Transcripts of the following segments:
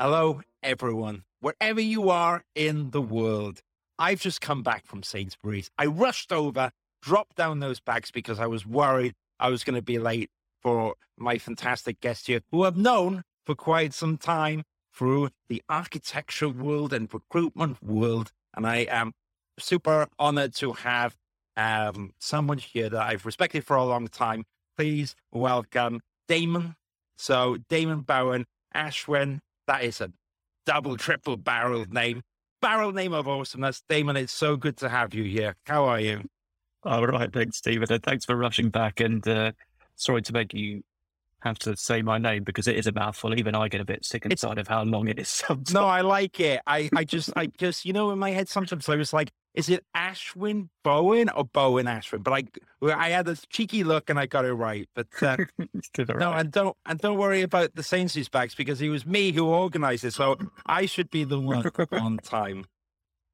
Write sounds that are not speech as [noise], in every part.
Hello, everyone, wherever you are in the world. I've just come back from Sainsbury's. I rushed over, dropped down those bags because I was worried I was going to be late for my fantastic guest here, who I've known for quite some time through the architecture world and recruitment world. And I am super honored to have um, someone here that I've respected for a long time. Please welcome Damon. So, Damon Bowen, Ashwin, that is a double, triple barrel name. Barrel name of awesomeness. Damon, it's so good to have you here. How are you? All right. Thanks, Stephen. And thanks for rushing back. And uh, sorry to make you have to say my name because it is a mouthful. Even I get a bit sick inside of how long it is [laughs] sometimes. No, I like it. I, I just, I just, you know, in my head sometimes I was like, is it Ashwin Bowen or Bowen Ashwin? But I, I had a cheeky look and I got it right. But uh, [laughs] no, right. and don't, and don't worry about the Sainsbury's bags because it was me who organised it, so I should be the one on [laughs] time.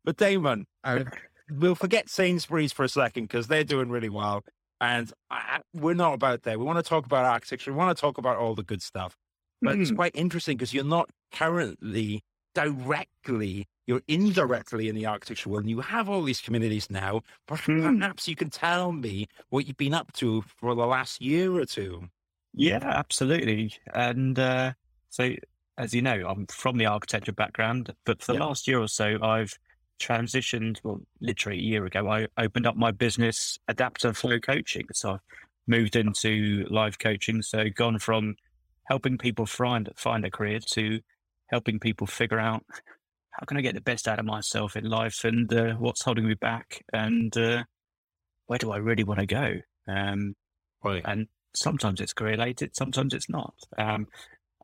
But Damon, uh, we'll forget Sainsbury's for a second because they're doing really well. And I, we're not about that. We want to talk about architecture. We want to talk about all the good stuff. But mm. it's quite interesting because you're not currently directly, you're indirectly in the architecture world. And you have all these communities now. But mm. perhaps you can tell me what you've been up to for the last year or two. Yeah, absolutely. And uh, so, as you know, I'm from the architecture background, but for the yeah. last year or so, I've transitioned, well, literally a year ago, I opened up my business, Adapt and Flow Coaching. So I've moved into live coaching. So gone from helping people find, find a career to helping people figure out how can I get the best out of myself in life and uh, what's holding me back and uh, where do I really want to go? Um, right. And sometimes it's career related, sometimes it's not. Um,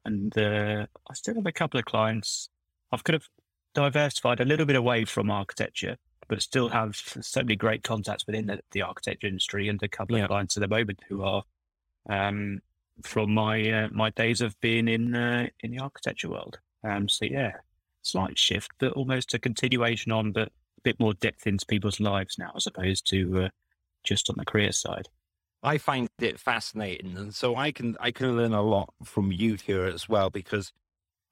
and uh, I still have a couple of clients. I've kind of diversified a little bit away from architecture, but still have so many great contacts within the, the architecture industry and a couple yeah. of clients at the moment who are um, from my uh, my days of being in uh, in the architecture world. Um, so yeah, slight shift, but almost a continuation on, but a bit more depth into people's lives now, as opposed to uh, just on the career side. I find it fascinating, and so I can I can learn a lot from you here as well. Because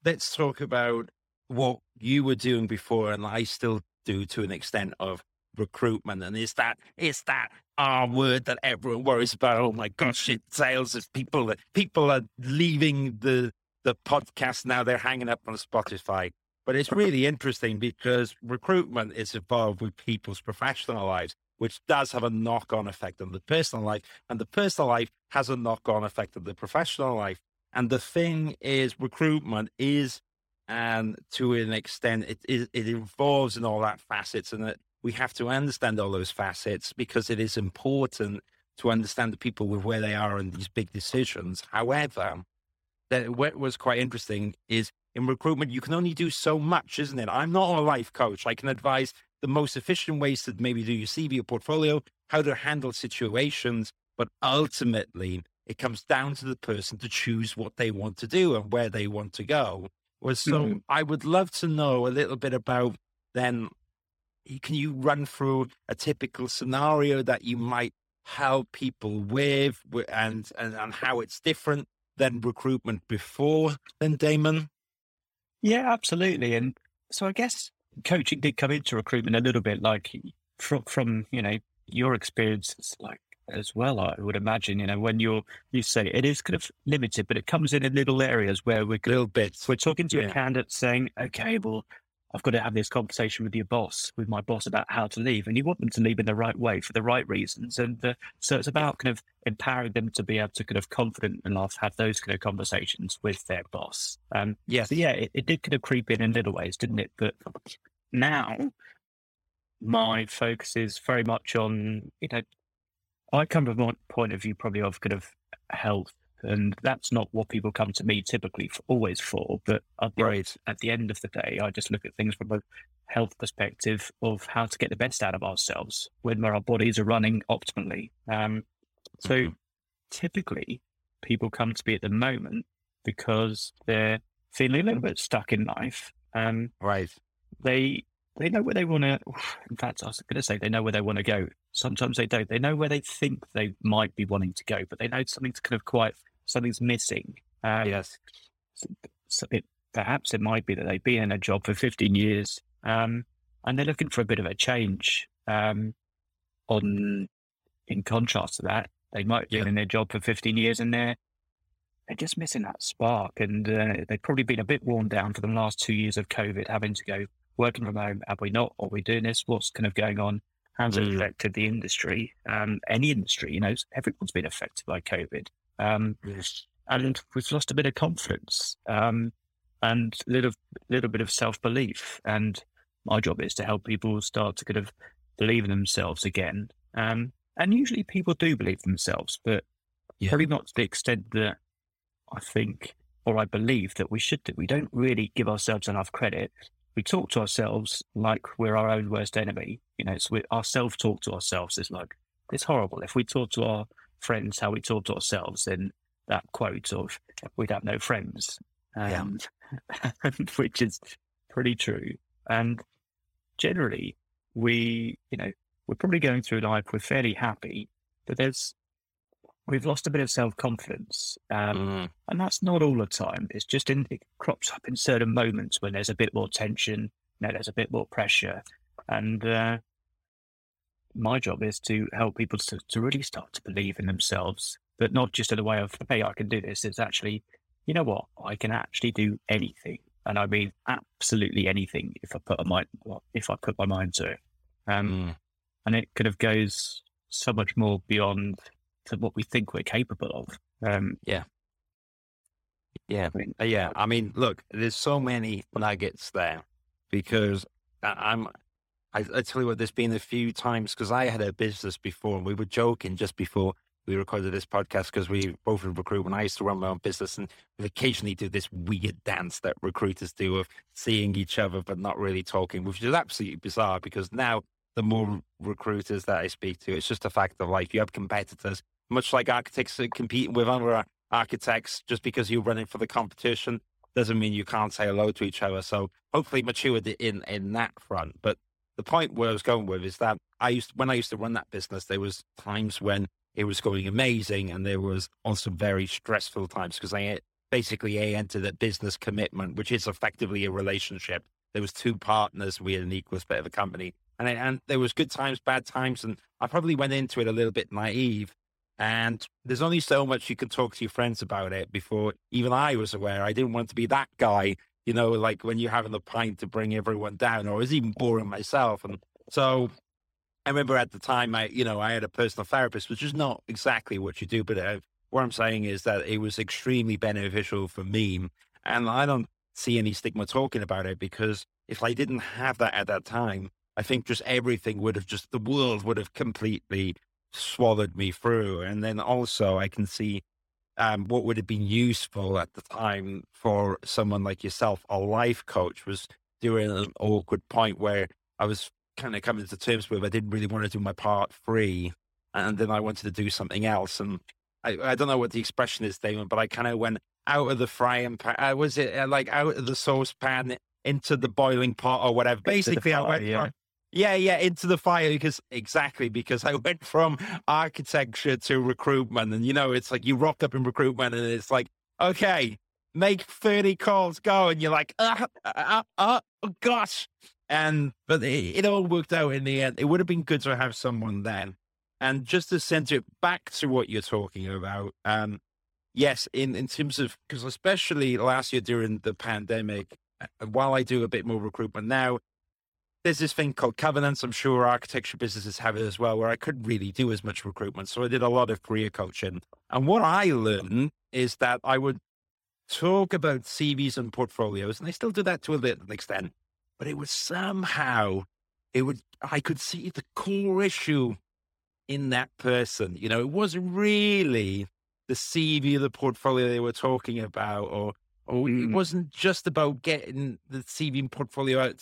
let's talk about what you were doing before, and I still do to an extent of recruitment, and is that is that R word that everyone worries about? Oh my gosh, it sales of people that people are leaving the the podcast now; they're hanging up on Spotify. But it's really interesting because recruitment is involved with people's professional lives, which does have a knock on effect on the personal life. And the personal life has a knock on effect on the professional life. And the thing is, recruitment is and to an extent it, it, it involves in all that facets and that we have to understand all those facets because it is important to understand the people with where they are in these big decisions however that what was quite interesting is in recruitment you can only do so much isn't it i'm not a life coach i can advise the most efficient ways to maybe do your cv or portfolio how to handle situations but ultimately it comes down to the person to choose what they want to do and where they want to go was so mm-hmm. I would love to know a little bit about then can you run through a typical scenario that you might help people with and, and, and how it's different than recruitment before then Damon? Yeah, absolutely. And so I guess coaching did come into recruitment a little bit like from, from you know, your experience, like as well. I would imagine, you know, when you're you say it is kind of limited, but it comes in in little areas where we're little bits. We're talking to yeah. a candidate saying, okay, well, I've got to have this conversation with your boss, with my boss about how to leave, and you want them to leave in the right way for the right reasons, and uh, so it's about kind of empowering them to be able to kind of confident enough have those kind of conversations with their boss. Um, yeah, so yeah, it, it did kind of creep in in little ways, didn't it? But now my focus is very much on you know I come from a point of view probably of kind of health, and that's not what people come to me typically for, always for. But at the, right. at the end of the day, I just look at things from a health perspective of how to get the best out of ourselves when our bodies are running optimally. Um, so mm-hmm. typically, people come to me at the moment because they're feeling a little bit stuck in life. Um, right. They they know where they want to. [sighs] In fact, I was going to say they know where they want to go. Sometimes they don't. They know where they think they might be wanting to go, but they know something's kind of quite something's missing. Um, yes. So, it, perhaps it might be that they've been in a job for 15 years um, and they're looking for a bit of a change. Um, on in contrast to that, they might have been in their job for 15 years and they're they're just missing that spark. And uh, they've probably been a bit worn down for the last two years of COVID, having to go working from home. Have we not? Are we doing this? What's kind of going on? How's mm. it affected the industry? Um, any industry, you know, everyone's been affected by COVID. Um, yes. And we've lost a bit of confidence um, and a little, little bit of self belief. And my job is to help people start to kind of believe in themselves again. Um, and usually people do believe themselves, but yeah. probably not to the extent that I think or I believe that we should do. We don't really give ourselves enough credit. We talk to ourselves like we're our own worst enemy. You know, it's our self talk to ourselves is like, it's horrible. If we talk to our friends how we talk to ourselves, then that quote of we'd have no friends, um, yeah. [laughs] which is pretty true. And generally, we, you know, we're probably going through life, we're fairly happy, but there's we've lost a bit of self confidence, um, mm. and that's not all the time. It's just in it crops up in certain moments when there's a bit more tension, you know, there's a bit more pressure, and uh, my job is to help people to, to really start to believe in themselves, but not just in a way of hey, I can do this. It's actually, you know what, I can actually do anything, and I mean absolutely anything if I put a mind if I put my mind to it. Um, mm. And it kind of goes so much more beyond to what we think we're capable of. Um, yeah. Yeah. I mean, uh, yeah. I mean, look, there's so many nuggets there because I'm, I, I tell you what, there's been a few times because I had a business before and we were joking just before we recorded this podcast because we both in recruitment. I used to run my own business and we occasionally do this weird dance that recruiters do of seeing each other but not really talking, which is absolutely bizarre because now the more recruiters that I speak to, it's just a fact of life. You have competitors much like architects competing with other architects, just because you're running for the competition doesn't mean you can't say hello to each other. So hopefully matured in in that front. But the point where I was going with is that I used when I used to run that business, there was times when it was going amazing, and there was also very stressful times because I basically I entered a business commitment, which is effectively a relationship. There was two partners. We had an equal bit of a company, and and there was good times, bad times, and I probably went into it a little bit naive and there's only so much you can talk to your friends about it before even I was aware. I didn't want to be that guy, you know, like when you're having the pint to bring everyone down, or I was even boring myself. And so I remember at the time, I, you know, I had a personal therapist, which is not exactly what you do, but uh, what I'm saying is that it was extremely beneficial for me. And I don't see any stigma talking about it because if I didn't have that at that time, I think just everything would have just, the world would have completely swallowed me through. And then also I can see um, what would have been useful at the time for someone like yourself, a life coach, was during an awkward point where I was kind of coming to terms with I didn't really want to do my part three, and then I wanted to do something else. And I, I don't know what the expression is, Damon, but I kind of went out of the frying pan. Uh, was it uh, like out of the saucepan into the boiling pot or whatever? Basically, fire, I went yeah. Yeah, yeah, into the fire because exactly because I [laughs] went from architecture to recruitment, and you know, it's like you rock up in recruitment, and it's like, okay, make thirty calls, go, and you're like, uh, uh, uh, oh gosh, and but it, it all worked out in the end. It would have been good to have someone then, and just to center it back to what you're talking about, um, yes, in in terms of because especially last year during the pandemic, while I do a bit more recruitment now there's this thing called covenants. I'm sure architecture businesses have it as well, where I couldn't really do as much recruitment. So I did a lot of career coaching. And what I learned is that I would talk about CVs and portfolios, and I still do that to a little extent, but it was somehow, it would, I could see the core issue in that person. You know, it wasn't really the CV or the portfolio they were talking about, or, or mm. it wasn't just about getting the CV and portfolio out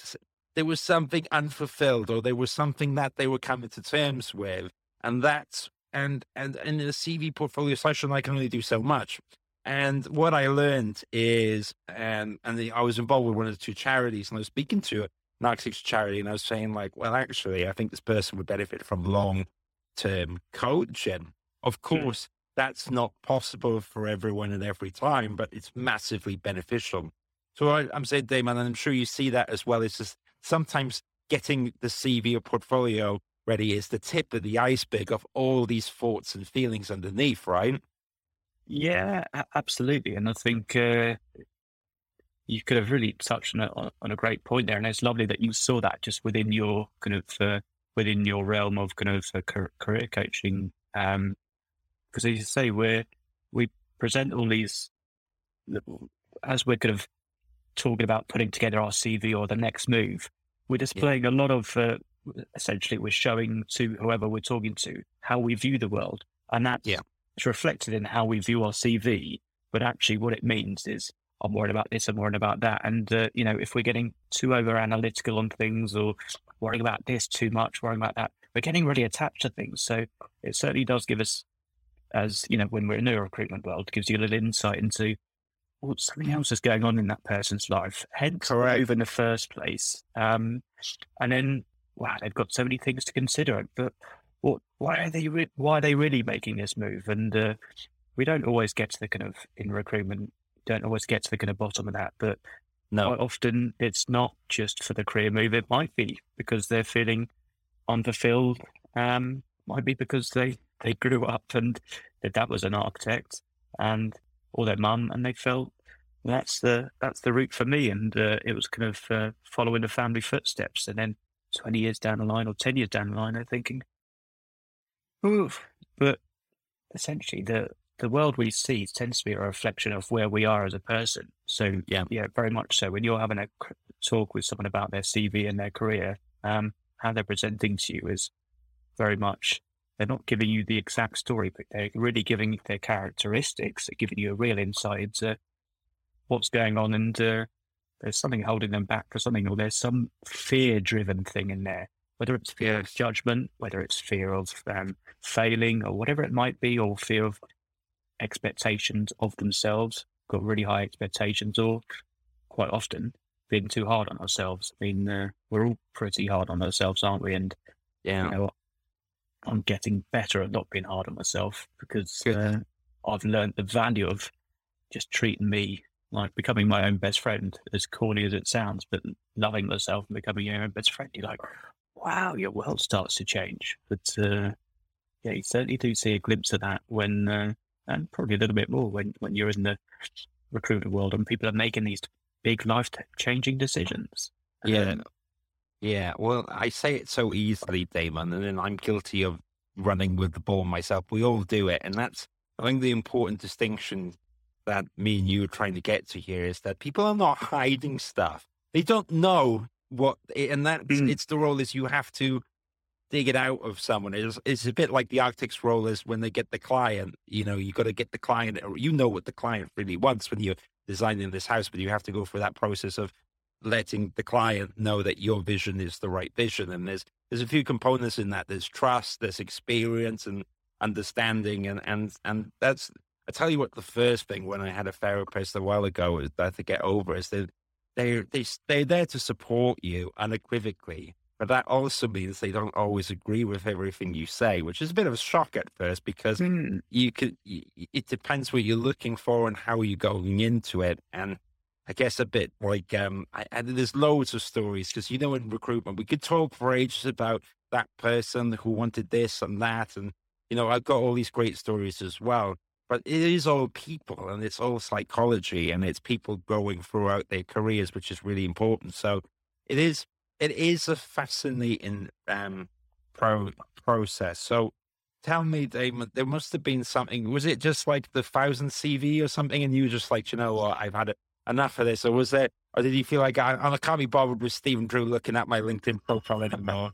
there was something unfulfilled or there was something that they were coming to terms with. And that's, and, and, and in a CV portfolio session, I can only do so much. And what I learned is, and, and the, I was involved with one of the two charities and I was speaking to architects charity and I was saying like, well, actually, I think this person would benefit from long term coaching. Of Hmm. course, that's not possible for everyone and every time, but it's massively beneficial. So I, I'm saying, Damon, and I'm sure you see that as well. It's just sometimes getting the CV or portfolio ready is the tip of the iceberg of all these thoughts and feelings underneath, right? Yeah, absolutely. And I think uh, you could have really touched on a, on a great point there. And it's lovely that you saw that just within your kind of uh, within your realm of kind of uh, career coaching. Um, because as you say, we we present all these as we're kind of talking about putting together our CV or the next move. We're displaying a lot of uh, essentially we're showing to whoever we're talking to how we view the world, and that's Yeah. it's reflected in how we view our CV. But actually, what it means is I'm worried about this, I'm worried about that, and uh, you know, if we're getting too over analytical on things or worrying about this too much, worrying about that, we're getting really attached to things. So it certainly does give us, as you know, when we're in the recruitment world, gives you a little insight into well, something else is going on in that person's life. Hence, Correct. move in the first place. Um, and then, wow, they've got so many things to consider. But what? Why are they? Re- why are they really making this move? And uh, we don't always get to the kind of in recruitment. Don't always get to the kind of bottom of that. But No, quite often, it's not just for the career move. It might be because they're feeling unfulfilled. Um, might be because they they grew up and their dad was an architect and or their mum, and they felt that's the that's the route for me. And uh, it was kind of uh, following the family footsteps. And then twenty years down the line or ten years down the line, they're thinking, "Oof." But essentially, the the world we see tends to be a reflection of where we are as a person. So Yeah. yeah, very much so. When you're having a talk with someone about their CV and their career, um, how they're presenting to you is very much they're not giving you the exact story, but they're really giving you their characteristics, they're giving you a real insight into what's going on, and uh, there's something holding them back for something, or there's some fear-driven thing in there, whether it's fear of judgment, whether it's fear of um, failing, or whatever it might be, or fear of expectations of themselves, got really high expectations, or quite often being too hard on ourselves. I mean, uh, we're all pretty hard on ourselves, aren't we? And yeah, you know, I'm getting better at not being hard on myself because uh, I've learned the value of just treating me like becoming my own best friend, as corny as it sounds, but loving myself and becoming your own best friend. You're like, wow, your world starts to change. But uh, yeah, you certainly do see a glimpse of that when, uh, and probably a little bit more when, when you're in the recruitment world and people are making these big life changing decisions. Yeah. Um, Yeah, well, I say it so easily, Damon, and then I'm guilty of running with the ball myself. We all do it. And that's, I think, the important distinction that me and you are trying to get to here is that people are not hiding stuff. They don't know what, and that's, Mm. it's the role is you have to dig it out of someone. It's, it's a bit like the architect's role is when they get the client, you know, you got to get the client, or you know what the client really wants when you're designing this house, but you have to go through that process of letting the client know that your vision is the right vision. And there's there's a few components in that. There's trust, there's experience and understanding and and and that's I tell you what the first thing when I had a therapist a while ago is that to get over is that they they they're there to support you unequivocally. But that also means they don't always agree with everything you say, which is a bit of a shock at first because mm, you could it depends what you're looking for and how you're going into it and i guess a bit like um I, and there's loads of stories because you know in recruitment we could talk for ages about that person who wanted this and that and you know i've got all these great stories as well but it is all people and it's all psychology and it's people growing throughout their careers which is really important so it is it is a fascinating um pro process so tell me, Damon, there must have been something. Was it just like the thousand CV or something? And you were just like, you know what, I've had it, enough of this. Or was there, or did you feel like I, I can't be bothered with Stephen Drew looking at my LinkedIn profile anymore?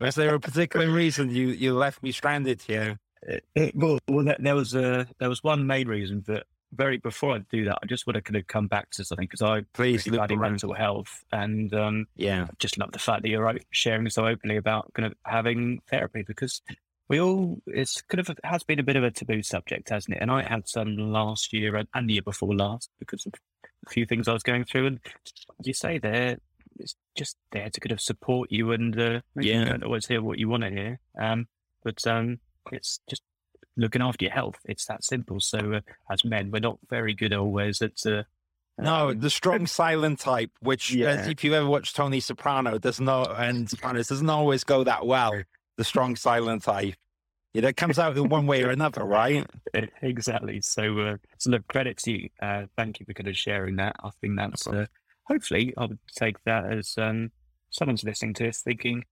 was there a particular reason you, you left me stranded here? It, it- well, well, there, was a there was one main reason that very before I do that, I just want to kind of come back to something because I Please really around. mental health, and um, Yeah, just love the fact that you're sharing so openly about kind of having therapy because we all it's kind of has been a bit of a taboo subject, hasn't it? And I had some last year and, and the year before last because of a few things I was going through, and you say, there it's just there to kind of support you and uh, Yeah. you don't always hear what you want to hear. Um, but um, it's just looking after your health. It's that simple. So uh, as men, we're not very good always at. Uh, No, um, the strong [laughs] silent type, which Yeah. if you ever watched Tony Soprano, doesn't know and Sopranos doesn't always go that well. The strong silent type. You know, it comes out in one way or another, right? [laughs] exactly. So, uh, so look, credit to you. Uh, thank you for kind of sharing that. I think that's uh, hopefully I would take that as um, someone's listening to this thinking,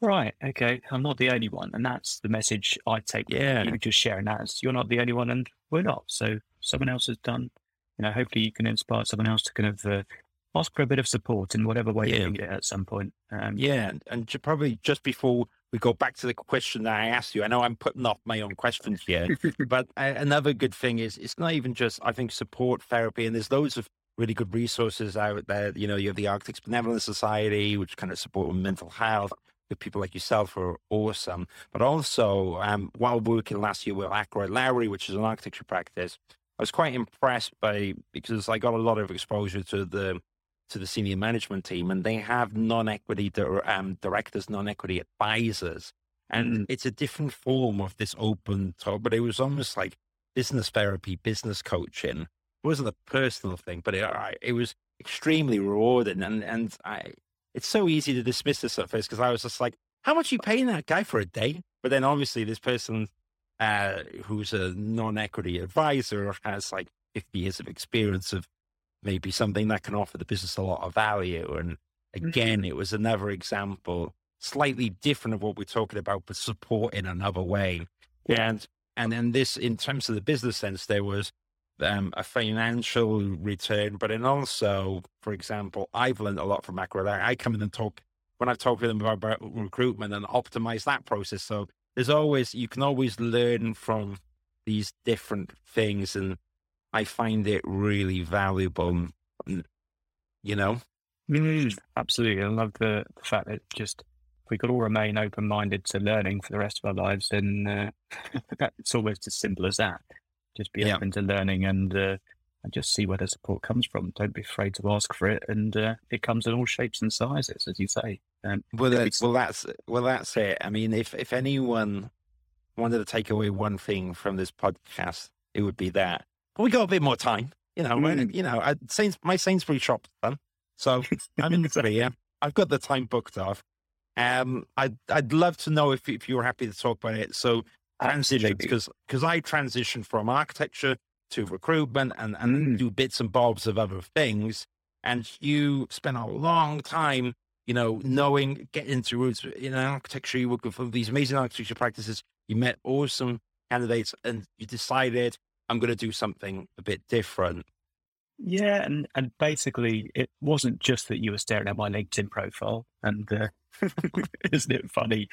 right, okay, I'm not the only one, and that's the message I take. Yeah. you just sharing that as you're not the only one, and we're not. So someone else has done. You know, hopefully you can inspire someone else to kind of uh, ask for a bit of support in whatever way Yeah. you can get at some point. Um, Yeah, and, and probably just before we go back to the question that I asked you, I know I'm putting off my own questions here, [laughs] but uh, another good thing is it's not even just I think support therapy, and there's loads of really good resources out there. You know, you have the Architects Benevolent Society, which kind of support mental health. With people like yourself are awesome, but also um, while working last year with Ackroyd Lowrie, which is an architecture practice, I was quite impressed by because I got a lot of exposure to the to the senior management team, and they have non-equity um, directors, non-equity advisors, and it's a different form of this open talk. But it was almost like business therapy, business coaching. It wasn't a personal thing, but it it was extremely rewarding, and and I. It's so easy to dismiss this at first because I was just like, "How much are you paying that guy for a day?" But then obviously this person uh, who's a non-equity advisor has like 50 years of experience of maybe something that can offer the business a lot of value. And again, it was another example, slightly different of what we're talking about, but support in another way. And and then this, in terms of the business sense, there was um, a financial return, but then also, for example, I've learned a lot from Macro. I come in and talk when I've talked with them about, about recruitment and optimize that process. So there's always you can always learn from these different things, and I find it really valuable. You know, absolutely. I love the, the fact that just we could all remain open minded to learning for the rest of our lives. And uh, [laughs] it's almost as simple as that. Just be Yeah. open to learning and uh, and just see where the support comes from. Don't be afraid to ask for it. And uh, it comes in all shapes and sizes, as you say. Um, well, that's, well, that's well, that's it. I mean, if if anyone wanted to take away one thing from this podcast, it would be that. But we got a bit more time, you know. Mm. You know, I, Sains, my Sainsbury shop's done, so I'm in the clear. I've got the time booked off. Um, I'd I'd love to know if if you're happy to talk about it. So transition because because I transitioned from architecture to recruitment and and Mm. do bits and bobs of other things. And you spent a long time, you know, knowing, getting into roots in architecture. You worked with these amazing architecture practices. You met awesome candidates, and you decided I'm going to do something a bit different. Yeah, and, and basically, it wasn't just that you were staring at my LinkedIn profile. And uh, [laughs] isn't it funny?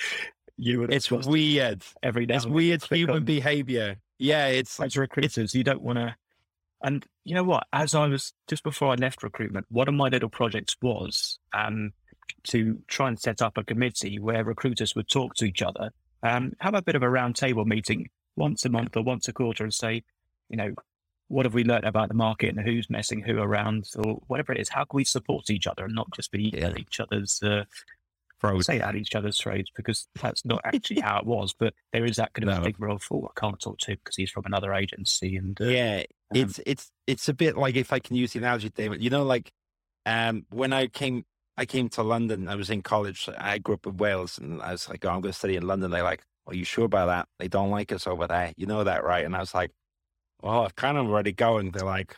You would It's weird. every now It's weird human on- behavior. Yeah, it's as recruiters, you don't want to. And you know what? As I was just before I left recruitment, one of my little projects was um, to try and set up a committee where recruiters would talk to each other, um, have a bit of a roundtable meeting once a month or once a quarter, and say, you know, what have we learned about the market and who's messing who around or whatever it is? How can we support each other and not just be Yeah. at each other's uh, throws. say at each other's throats because that's not actually how it was. But there is that kind of No. stigma of, oh, I can't talk to him because he's from another agency. And uh, Yeah, um, it's it's it's a bit like if I can use the analogy, David. You know, like um, when I came, I came to London. I was in college. I grew up in Wales, and I was like, oh, I'm going to study in London. They're like, Are you sure about that? They don't like us over there. You know that, right? And I was like, Well, I've kind of already going. They're like,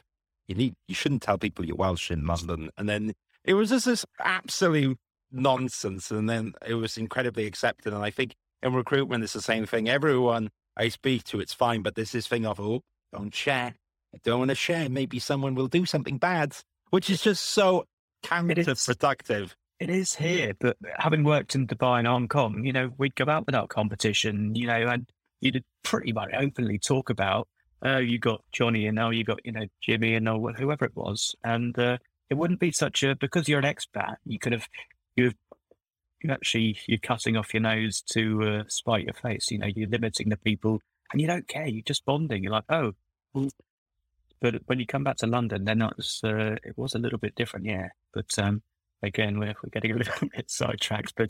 You need, you shouldn't tell people you're Welsh in London. And then it was just this absolute nonsense. And then it was incredibly accepted. And I think in recruitment, it's the same thing. Everyone I speak to, it's fine, but there's this thing of, oh, don't share. I don't want to share. Maybe someone will do something bad, which is just so counterproductive. It is here, but having worked in Dubai and Hong Kong, you know, we'd go out without competition, you know, and you'd pretty much openly talk about, oh, you got Johnny and now you got, you know, Jimmy and or whoever it was. And uh, it wouldn't be such a, because you're an expat, you could have, you've, you actually, you're cutting off your nose to uh, spite your face, you know, you're limiting the people and you don't care, you're just bonding. You're like, oh, but when you come back to London, then that's, uh, it was a little bit different, yeah. But, um, again, we're, we're getting a little bit sidetracked, but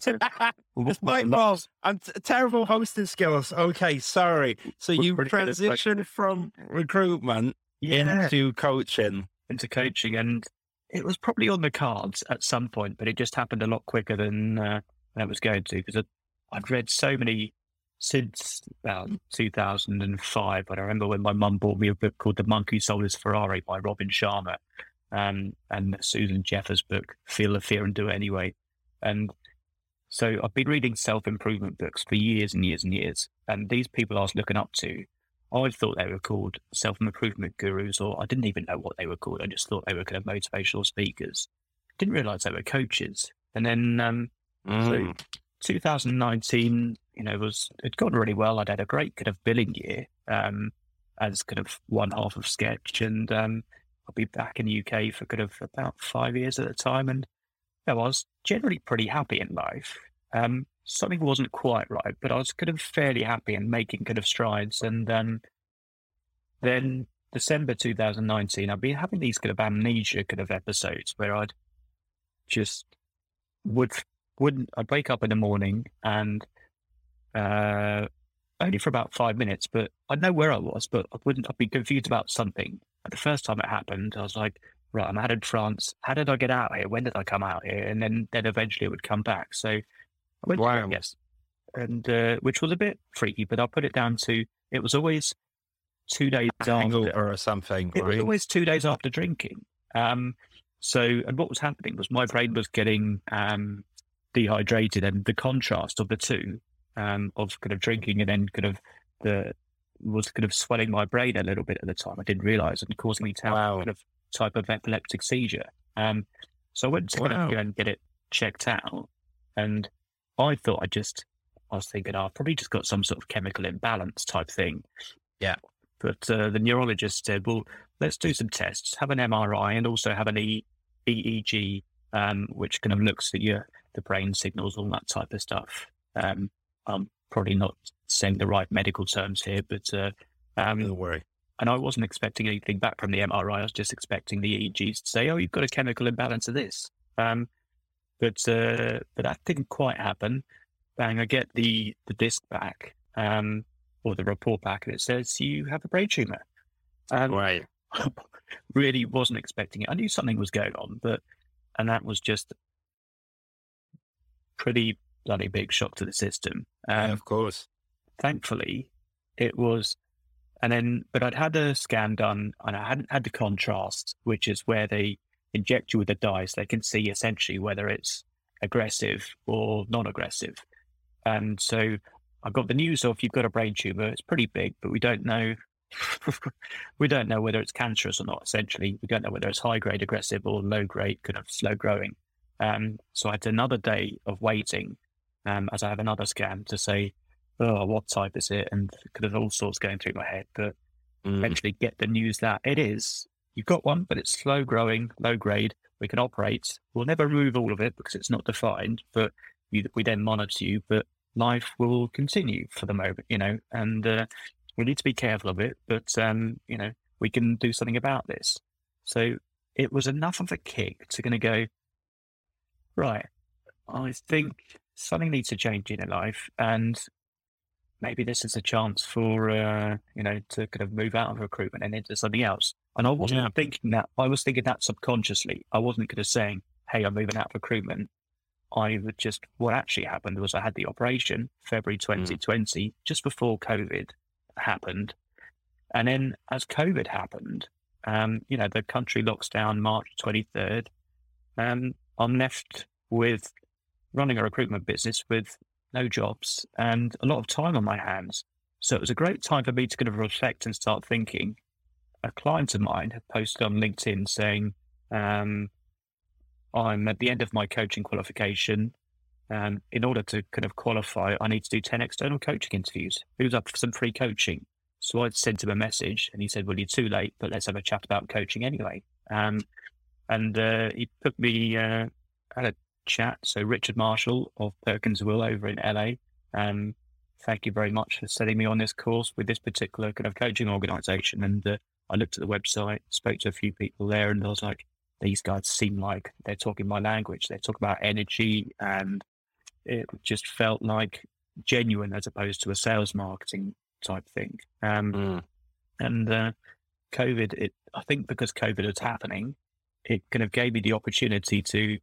It's my fault. I'm t- terrible hosting skills. Okay, sorry. So We're you pretty good at like- transitioned from recruitment yeah, into coaching. into coaching, and it was probably on the cards at some point, but it just happened a lot quicker than uh, than was going to because I'd read so many since about 2005. But I remember when my mum bought me a book called The Monk Who Sold His Ferrari by Robin Sharma, um, and Susan Jeffers' book Feel the Fear and Do It Anyway, and so I've been reading self improvement books for years and years and years, and these people I was looking up to. I thought they were called self improvement gurus, or I didn't even know what they were called. I just thought they were kind of motivational speakers. Didn't realize they were coaches. And then um, Mm. 2019, you know, was it gone really well. I'd had a great kind of billing year um, as kind of one half of Sketch, and um, I'll be back in the UK for kind of about five years at a time, and I was generally pretty happy in life. Um, something wasn't quite right, but I was kind of fairly happy and making kind of strides. And um, then December 2019, I've been having these kind of amnesia kind of episodes where I'd just would wouldn't I'd wake up in the morning and uh, only for about five minutes, but I'd know where I was, but I wouldn't I'd be confused about something. The first time it happened, I was like, right, I'm out in France. How did I get out here? When did I come out here? And then then eventually it would come back. So I went Wow. to yes, and uh, which was a bit freaky, but I'll put it down to it was always two days after. Or something, It was always two days after drinking. Um, so, and what was happening was my brain was getting um, dehydrated, and the contrast of the two, um, of kind of drinking and then kind of the was kind of swelling my brain a little bit at the time. I didn't realize and causing me to have Wow. kind of type of epileptic seizure. Um, so I went to kind Wow. of go and get it checked out, and I thought I just, I was thinking, oh, I've probably just got some sort of chemical imbalance type thing. Yeah. But uh, the neurologist said, well, let's do some tests, have an MRI and also have an e- EEG, um, which kind of looks at your the brain signals, all that type of stuff. Um, I'm probably not saying the right medical terms here, but uh, um, Don't worry. and I wasn't expecting anything back from the MRI. I was just expecting the EEGs to say, "Oh, you've got a chemical imbalance of this." Um, but uh, but that didn't quite happen. Bang! I get the the disc back, um, or the report back, and it says you have a brain tumor. Um, Right. [laughs] really wasn't expecting it. I knew something was going on, but and that was just pretty bloody big shock to the system. Yeah, Um, of course. Thankfully, it was, and then, but I'd had a scan done and I hadn't had the contrast, which is where they inject you with a dye so they can see essentially whether it's aggressive or non aggressive. And so I got the news of you've got a brain tumor. It's pretty big, but we don't know. [laughs] we don't know whether it's cancerous or not. Essentially, we don't know whether it's high grade aggressive or low grade kind of slow growing. Um, so I had another day of waiting um, as I have another scan to say, oh, what type is it? And of all sorts going through my head. But Mm. eventually get the news that it is. You've got one, but it's slow growing, low grade. We can operate. We'll never remove all of it because it's not defined, but we, we then monitor you. But life will continue for the moment, you know, and uh, we need to be careful of it. But, um, you know, we can do something about this. So it was enough of a kick to going to go, right, I think something needs to change in your life. And maybe this is a chance for uh, you know to kind of move out of recruitment and into something else. And I wasn't Yeah. thinking that. I was thinking that subconsciously. I wasn't kind of saying, "Hey, I'm moving out of recruitment." I would just what actually happened was I had the operation February 2020, just before COVID happened, and then as COVID happened, um, you know, the country locks down March 23rd. Um, I'm left with running a recruitment business with no jobs and a lot of time on my hands. So it was a great time for me to kind of reflect and start thinking. A client of mine had posted on LinkedIn saying, um, I'm at the end of my coaching qualification. Um, in order to kind of qualify, I need to do 10 external coaching interviews. He was up for some free coaching. So I sent him a message and he said, Well, you're too late, but let's have a chat about coaching anyway. Um, and uh, he put me, uh, had a chat. So Richard Marshall of Perkins Will over in LA. Um, thank you very much for setting me on this course with this particular kind of coaching organization. And uh, I looked at the website, spoke to a few people there, and I was like, these guys seem like they're talking my language. They talk about energy, and it just felt like genuine as opposed to a sales marketing type thing. Um, mm. And uh, COVID, it, I think because COVID was happening, it kind of gave me the opportunity to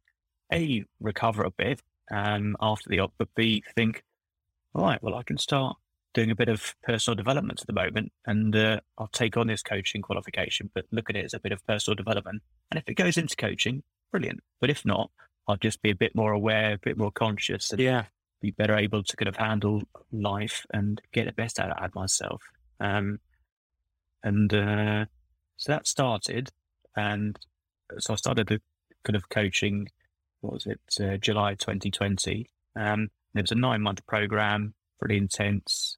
a recover a bit um, after the op, but b think, all right, well, I can start doing a bit of personal development at the moment, and uh, I'll take on this coaching qualification, but look at it as a bit of personal development. And if it goes into coaching, brilliant. But if not, I'll just be a bit more aware, a bit more conscious, and yeah, be better able to kind of handle life and get the best out of myself. Um, and uh, so that started, and so I started the kind of coaching. What was it? Uh, July 2020. Um, it was a nine month program, pretty intense,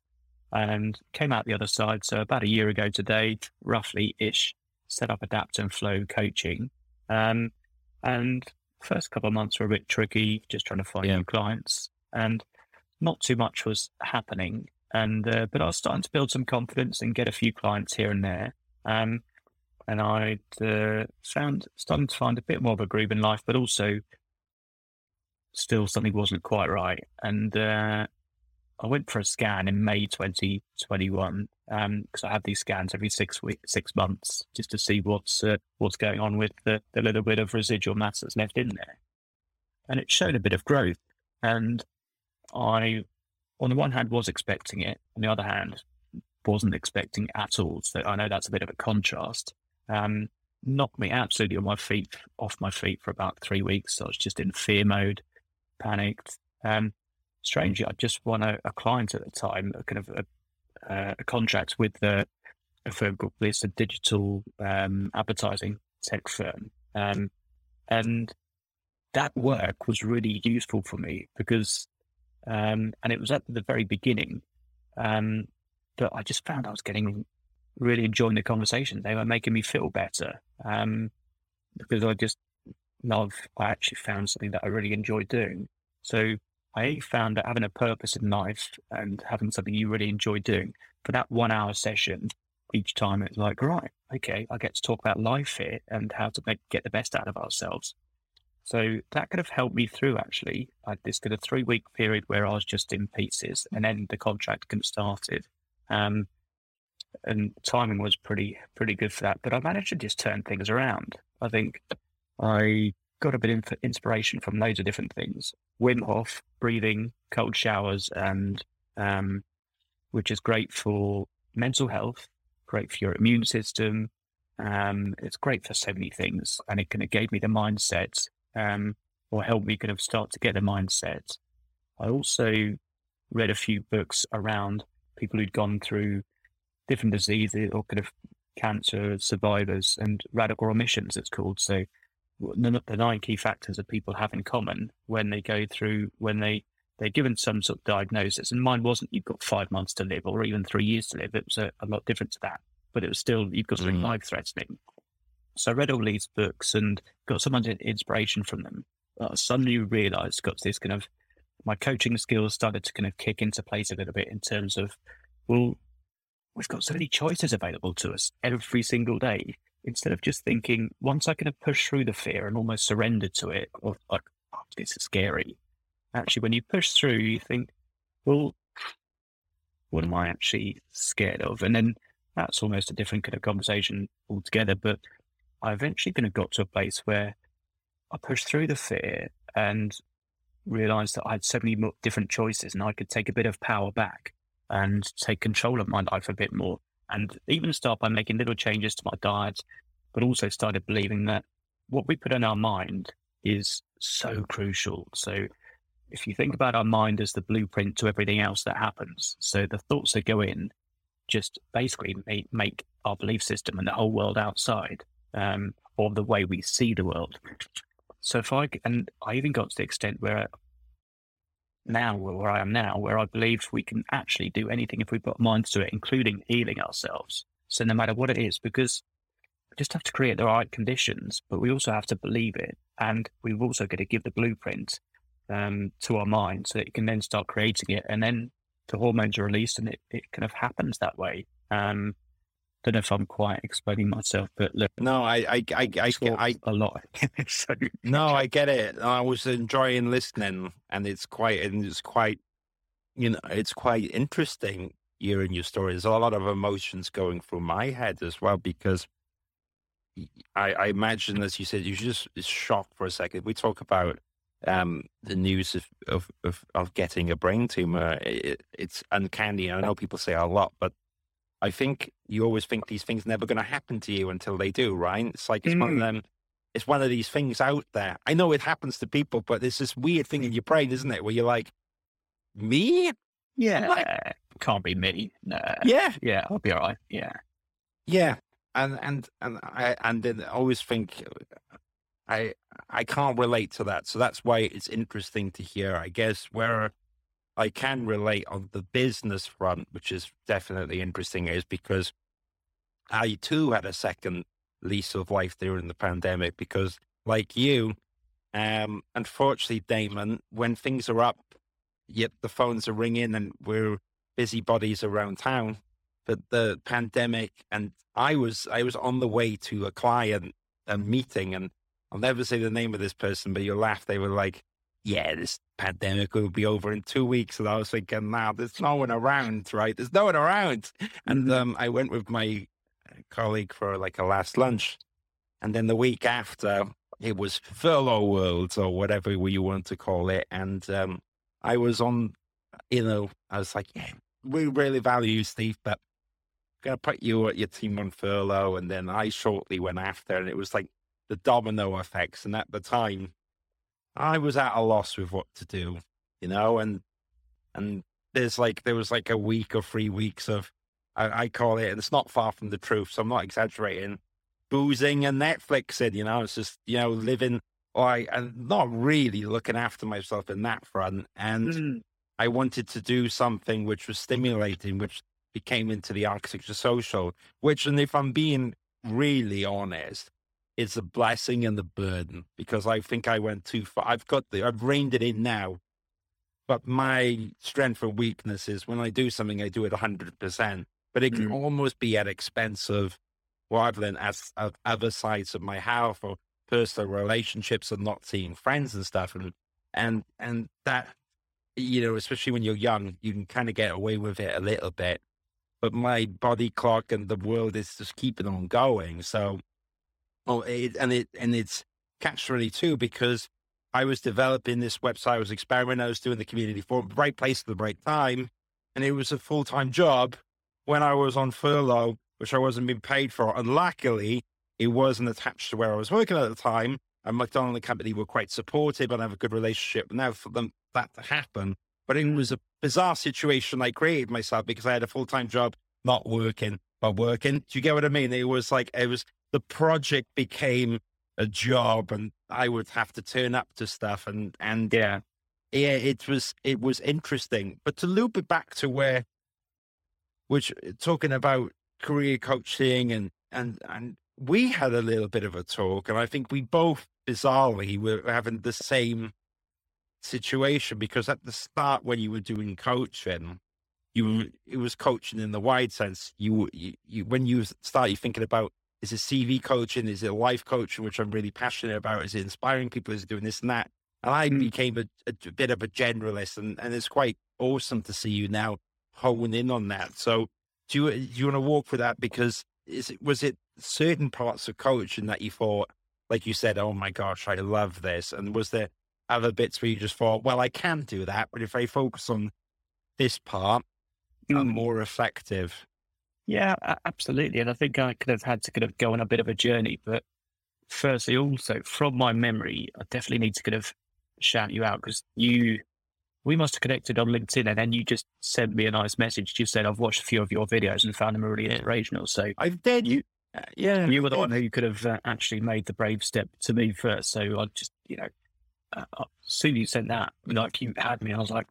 and came out the other side. So about a year ago today, roughly ish, set up adapt and flow coaching. Um, and first couple of months were a bit tricky, just trying to find yeah. new clients, and not too much was happening. And uh, but I was starting to build some confidence and get a few clients here and there. Um, and I'd uh, found starting to find a bit more of a groove in life, but also still something wasn't quite right. And uh, I went for a scan in May 2021 because um, I have these scans every six weeks, six months, just to see what's uh, what's going on with the, the little bit of residual mass that's left in there. And it showed a bit of growth. And I, on the one hand, was expecting it. On the other hand, wasn't expecting at all. So I know that's a bit of a contrast. Um, knocked me absolutely on my feet, off my feet for about three weeks. I was just in fear mode, panicked. Um, strangely, I just won a, a, client at the time, a kind of a, uh, a contract with the, a firm called Bliss, a digital um, advertising tech firm. Um, and that work was really useful for me because, um, and it was at the very beginning, um, but I just found I was getting really enjoying the conversation. They were making me feel better um, because I just love, I actually found something that I really enjoyed doing. So I found that having a purpose in life and having something you really enjoy doing for that one hour session each time, it's like, right, okay, I get to talk about life here and how to make, get the best out of ourselves. So that could have helped me through actually. I this kind of three week period where I was just in pieces and then the contract started. Um, and timing was pretty pretty good for that. But I managed to just turn things around. I think I got a bit of inspiration from loads of different things. Wim Hof, breathing, cold showers, and um, which is great for mental health, great for your immune system. Um, it's great for so many things, and it kind of gave me the mindset, um, or helped me kind of start to get the mindset. I also read a few books around people who'd gone through different diseases or kind of cancer survivors and radical remissions, it's called. So the nine key factors that people have in common when they go through, when they, they're given some sort of diagnosis. And mine wasn't, you've got five months to live or even three years to live. It was a, a lot different to that, but it was still, you've got something mm. life threatening. So I read all these books and got some inspiration from them. I suddenly realized, got this kind of, my coaching skills started to kind of kick into place a little bit in terms of, well, we've got so many choices available to us every single day. Instead of just thinking, once I kind of push through the fear and almost surrender to it, or like, oh, this is scary. Actually, when you push through, you think, well, what am I actually scared of? And then that's almost a different kind of conversation altogether. But I eventually kind of got to a place where I pushed through the fear and realized that I had so many different choices and I could take a bit of power back and take control of my life a bit more. And even start by making little changes to my diet, but also started believing that what we put in our mind is so crucial. So if you think about our mind as the blueprint to everything else that happens, so the thoughts that go in just basically make, make our belief system and the whole world outside, um, or the way we see the world. So if I, and I even got to the extent where now where I am now, where I believe we can actually do anything if we put minds to it, including healing ourselves. So no matter what it is, because we just have to create the right conditions, but we also have to believe it. And we've also got to give the blueprint um, to our mind so that it can then start creating it. And then the hormones are released and it, it kind of happens that way. Um, don't know if I'm quite explaining myself, but look, no, I, I, I, I, I, a lot. [laughs] so, no, I get it. I was enjoying listening, and it's quite, and it's quite, you know, it's quite interesting hearing your story. There's a lot of emotions going through my head as well because I, I imagine, as you said, you just shocked for a second. We talk about um, the news of, of, of, of, getting a brain tumor. It, it's uncanny. I know people say a lot, but I think you always think these things never going to happen to you until they do, right? It's like it's mm. one of mm. them. It's one of these things out there. I know it happens to people, but there's this weird thing in your brain, isn't it, where you're like, me? Yeah, like, can't be me. No. Yeah, yeah, I'll be all right. Yeah, yeah, and and and I and then I always think I I can't relate to that. So that's why it's interesting to hear. I guess where I can relate on the business front, which is definitely interesting, is because I too had a second lease of life during the pandemic. Because, like you, um, unfortunately, Damon, when things are up, yet the phones are ringing and we're busybodies around town. But the pandemic, and I was I was on the way to a client a meeting, and I'll never say the name of this person, but you'll laugh. They were like, yeah, this pandemic will be over in two weeks. And I was thinking, now there's no one around, right? There's no one around. And mm-hmm. um, I went with my uh, colleague for like a last lunch. And then the week after, it was furlough world or whatever you want to call it. And um, I was on, you know, I was like, yeah, we really value you, Steve, but I'm going to put you at your team on furlough. And then I shortly went after, and it was like the domino effects. And at the time, I was at a loss with what to do, you know, and and there's like there was like a week or three weeks of I, I call it, and it's not far from the truth, so I'm not exaggerating. Boozing and Netflixing, you know, it's just you know living like and not really looking after myself in that front. And mm. I wanted to do something which was stimulating, which became into the architecture social. Which, and if I'm being really honest, it's a blessing and the burden because I think I went too far. I've got the, I've reined it in now. But my strength and weakness is when I do something, I do it 100%. But it can mm. almost be at expense of what I've learned as of other sides of my health or personal relationships and not seeing friends and stuff. And, and, and that, you know, especially when you're young, you can kind of get away with it a little bit. But my body clock and the world is just keeping on going. So, Oh, it, and it and it's catch twenty two because I was developing this website, I was experimenting, I was doing the community forum, the right place at the right time, and it was a full time job when I was on furlough, which I wasn't being paid for. And luckily, it wasn't attached to where I was working at the time. And McDonald and company were quite supportive and have a good relationship. Now for them that to happen, but it was a bizarre situation I created myself because I had a full time job, not working, but working. Do you get what I mean? It was like it was the project became a job and I would have to turn up to stuff and and yeah. yeah it was it was interesting. But to loop it back to where which uh, talking about career coaching and and and we had a little bit of a talk and I think we both bizarrely were having the same situation because at the start when you were doing coaching you it was coaching in the wide sense. You, you, you when you start you thinking about is it CV coaching? Is it life coaching, which I'm really passionate about? Is it inspiring people? Is it doing this and that? And I mm. became a, a, bit of a generalist, and, and it's quite awesome to see you now hone in on that. So, do you, do you want to walk through that? Because is it, was it certain parts of coaching that you thought, like you said, oh my gosh, I love this? And was there other bits where you just thought, well, I can do that, but if I focus on this part, mm. I'm more effective? Yeah, absolutely. And I think I could have had to kind of go on a bit of a journey. But firstly, also from my memory, I definitely need to kind of shout you out because you, we must have connected on LinkedIn and then you just sent me a nice message. You said, I've watched a few of your videos and found them really inspirational. So I did. You, uh, yeah. You were the one who could have uh, actually made the brave step to me first. So I just, you know, uh, as soon as you sent that, like you had me, I was like,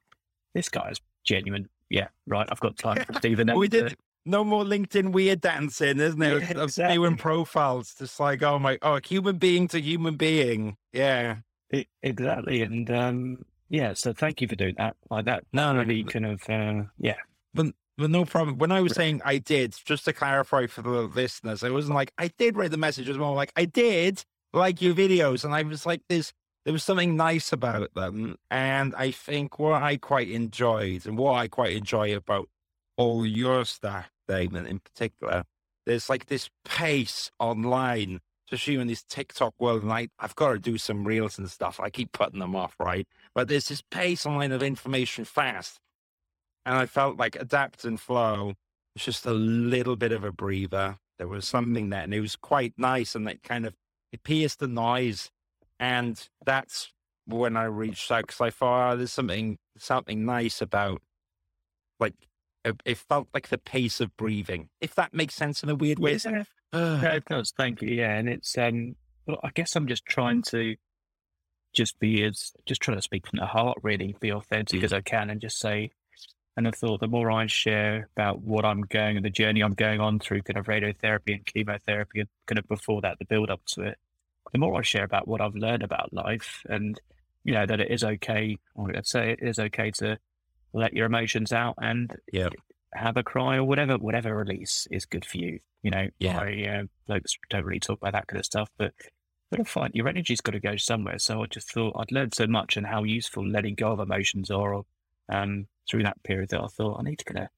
this guy is genuine. Yeah, right. I've got time [laughs] for Stephen. we did no more LinkedIn weird dancing, isn't it? Yeah, exactly. Viewing profiles, just like oh my, oh, human being to human being, yeah, it, exactly. And um, yeah, so thank you for doing that. Like that, no, really no, kind of, uh, yeah. But But no problem. When I was saying I did, just to clarify for the listeners, it wasn't like I did read the message. It was more like I did like your videos, and I was like, "This." There was something nice about them, and I think what I quite enjoyed, and what I quite enjoy about all your stuff, Damon, in particular, there's like this pace online, especially in this TikTok world. And I, I've got to do some reels and stuff. I keep putting them off, right? But there's this pace online of information fast. And I felt like adapt and flow was just a little bit of a breather. There was something there, and it was quite nice. And it kind of it pierced the noise. And that's when I reached out because I thought oh, there's something something nice about like it felt like the pace of breathing, if that makes sense in a weird way. Yeah, yeah it does. Thank you. Yeah, and it's um, well, I guess I'm just trying to just be as just trying to speak from the heart, really, be authentic mm. as I can, and just say. And I thought the more I share about what I'm going and the journey I'm going on through kind of radiotherapy and chemotherapy and kind of before that, the build up to it, the more I share about what I've learned about life and, you know, that it is okay, or let's say it is okay to let your emotions out and yeah. have a cry or whatever, whatever release is good for you. You know, yeah. I, uh, folks don't really talk about that kind of stuff, but but I find your energy's got to go somewhere. So I just thought I'd learned so much and how useful letting go of emotions are um, through that period that I thought I need to kind of,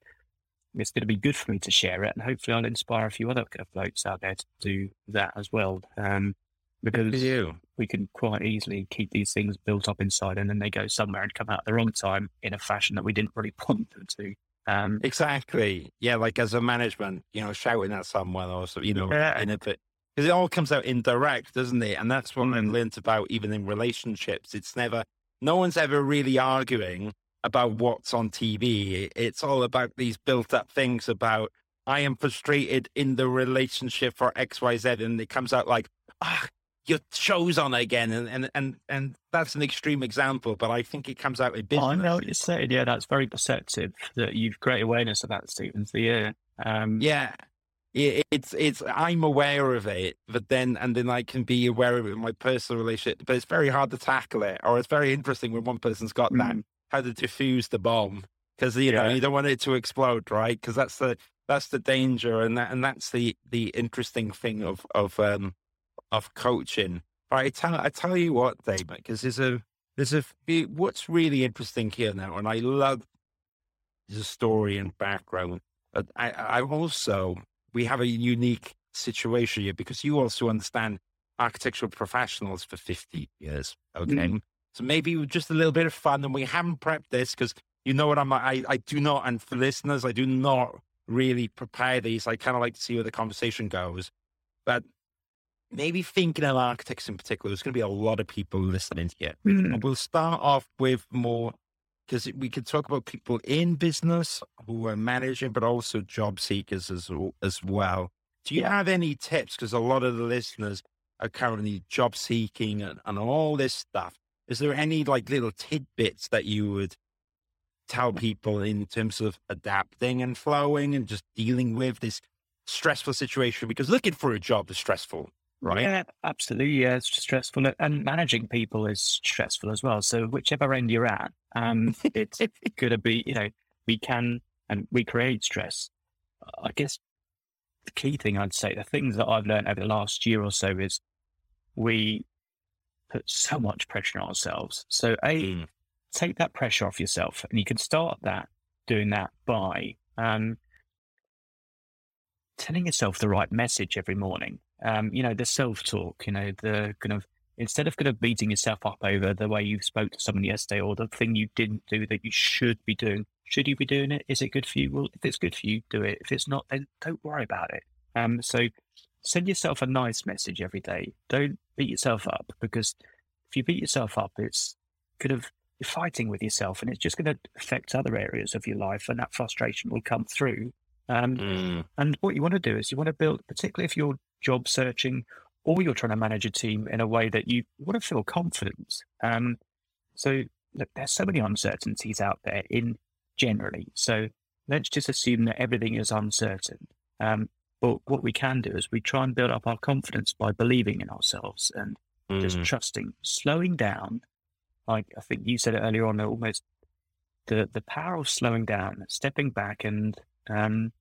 it's going to be good for me to share it. And hopefully I'll inspire a few other kind of folks out there to do that as well. Um, because you. we can quite easily keep these things built up inside and then they go somewhere and come out at the wrong time in a fashion that we didn't really [laughs] want them to. Um, exactly. Yeah, like as a management, you know, shouting at someone or so, you know, yeah. in a bit because it all comes out indirect, doesn't it? And that's what I mm. learned about even in relationships. It's never, no one's ever really arguing about what's on TV. It's all about these built up things about I am frustrated in the relationship for X, Y, Z, and it comes out like, ah, your show's on again, and and and and that's an extreme example, but I think it comes out in business. I know what you're saying. Yeah, that's very perceptive. That you've great awareness of that, Stephen. So yeah, um, yeah. it's it's I'm aware of it, but then and then I can be aware of it in my personal relationship. But it's very hard to tackle it, or it's very interesting when one person's got mm. that how to diffuse the bomb because you know you don't want it to explode, right? Because that's the that's the danger, and that and that's the the interesting thing of of um of coaching. But I tell I tell you what, David, because there's a there's a what's really interesting here now, and I love the story and background. But I, I also we have a unique situation here because you also understand architectural professionals for 50 years. Okay. Mm. So maybe just a little bit of fun and we haven't prepped this because you know what I'm I, I do not and for listeners, I do not really prepare these. I kind of like to see where the conversation goes. But maybe thinking of architects in particular, there's going to be a lot of people listening here. Mm-hmm. We'll start off with more because we could talk about people in business who are managing, but also job seekers as, as well. Do you have any tips? Because a lot of the listeners are currently job seeking and, and all this stuff. Is there any like little tidbits that you would tell people in terms of adapting and flowing and just dealing with this stressful situation? Because looking for a job is stressful right? Yeah, absolutely. Yeah, it's stressful, and managing people is stressful as well. So whichever end you're at, um, it's [laughs] going to be, you know, we can and we create stress. I guess the key thing I'd say, the things that I've learned over the last year or so is we put so much pressure on ourselves. So a mm. take that pressure off yourself, and you can start that doing that by um, telling yourself the right message every morning um, you know, the self talk, you know, the kind of instead of kind of beating yourself up over the way you spoke to someone yesterday or the thing you didn't do that you should be doing. Should you be doing it? Is it good for you? Well, if it's good for you, do it. If it's not, then don't worry about it. Um, so send yourself a nice message every day. Don't beat yourself up because if you beat yourself up, it's kind of you're fighting with yourself and it's just going to affect other areas of your life and that frustration will come through. Um, mm. And what you want to do is you want to build, particularly if you're job searching, or you're trying to manage a team in a way that you want to feel confident. Um, so look, there's so many uncertainties out there in generally. So let's just assume that everything is uncertain. Um, but what we can do is we try and build up our confidence by believing in ourselves and mm-hmm. just trusting, slowing down. Like I think you said it earlier on, almost the the power of slowing down, stepping back, and um,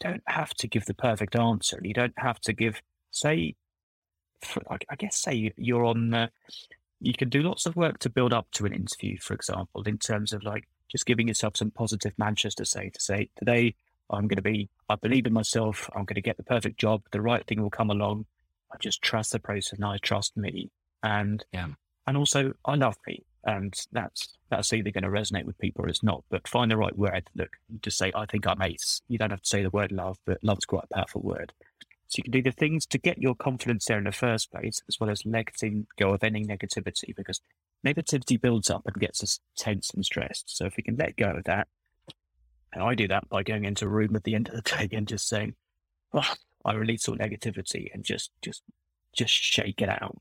don't have to give the perfect answer. You don't have to give, say, for, I guess, say you're on. Uh, you can do lots of work to build up to an interview, for example, in terms of like just giving yourself some positive Manchester say. To say today, I'm going to be. I believe in myself. I'm going to get the perfect job. The right thing will come along. I just trust the process, and I trust me. And yeah, and also I love me and that's that's either going to resonate with people or it's not. But find the right word. Look, just say, "I think I'm ace." You don't have to say the word love, but love's quite a powerful word. So you can do the things to get your confidence there in the first place, as well as letting go of any negativity, because negativity builds up and gets us tense and stressed. So if we can let go of that, and I do that by going into a room at the end of the day and just saying, oh, I release all negativity and just just just shake it out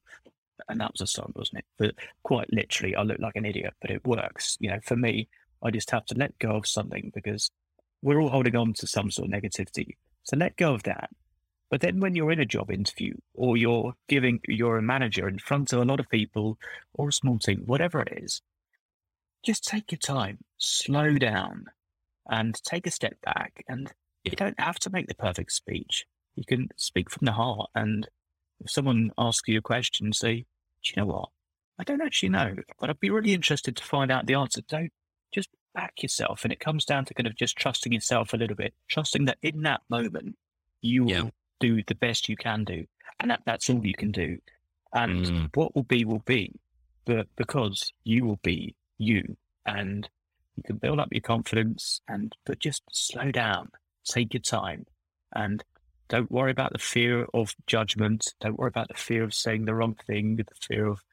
and that was a song, wasn't it? But quite literally, I look like an idiot, but it works. You know, for me, I just have to let go of something because we're all holding on to some sort of negativity. So let go of that. But then when you're in a job interview or you're giving, you're a manager in front of a lot of people or a small team, whatever it is, just take your time, slow down and take a step back. And you don't have to make the perfect speech. You can speak from the heart and if someone asks you a question, say, Do you know what? I don't actually know, but I'd be really interested to find out the answer. Don't just back yourself. And it comes down to kind of just trusting yourself a little bit, trusting that in that moment, you will do the best you can do. And that, that's all you can do. And mm. what will be, will be. But because you will be you and you can build up your confidence and, but just slow down, take your time and don't worry about the fear of judgment. Don't worry about the fear of saying the wrong thing, the fear of,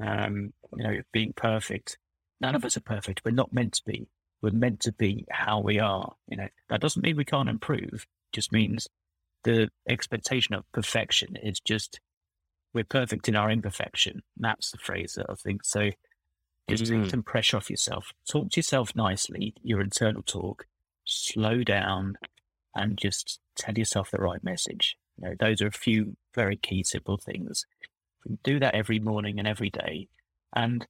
um, you know, being perfect. None of us are perfect. We're not meant to be. We're meant to be how we are. You know, that doesn't mean we can't improve. It just means the expectation of perfection is just we're perfect in our imperfection. That's the phrase that I think. So just mm-hmm. take some pressure off yourself. Talk to yourself nicely, your internal talk. Slow down and just tell yourself the right message. You know, those are a few very key simple things. We do that every morning and every day. And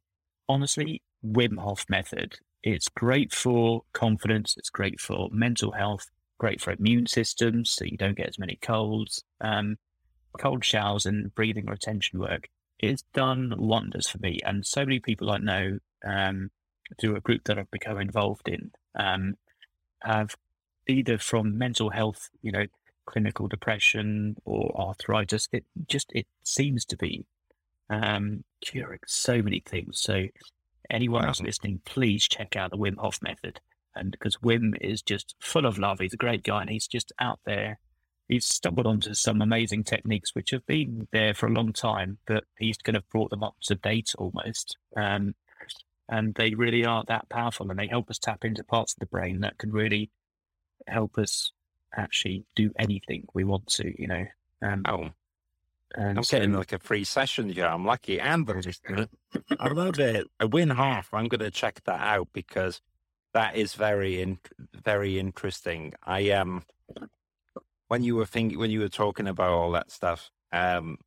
honestly, Wim Hof method, it's great for confidence. It's great for mental health, great for immune systems. So you don't get as many colds. Um, cold showers and breathing retention work. It's done wonders for me. And so many people I know, um, through a group that I've become involved in, um, have either from mental health, you know, clinical depression or arthritis. It just it seems to be um, curing so many things. So anyone else listening, please check out the Wim Hof method. And because Wim is just full of love, he's a great guy, and he's just out there. He's stumbled onto some amazing techniques which have been there for a long time, but he's kind of brought them up to date almost. Um, and they really are that powerful, and they help us tap into parts of the brain that can really help us actually do anything we want to, you know. Um, oh, and I'm so, getting like a free session here. I'm lucky. And I love it. A Wim Hof. I'm going to check that out because that is very, in, very interesting. I um, when you were thinking, when you were talking about all that stuff, um,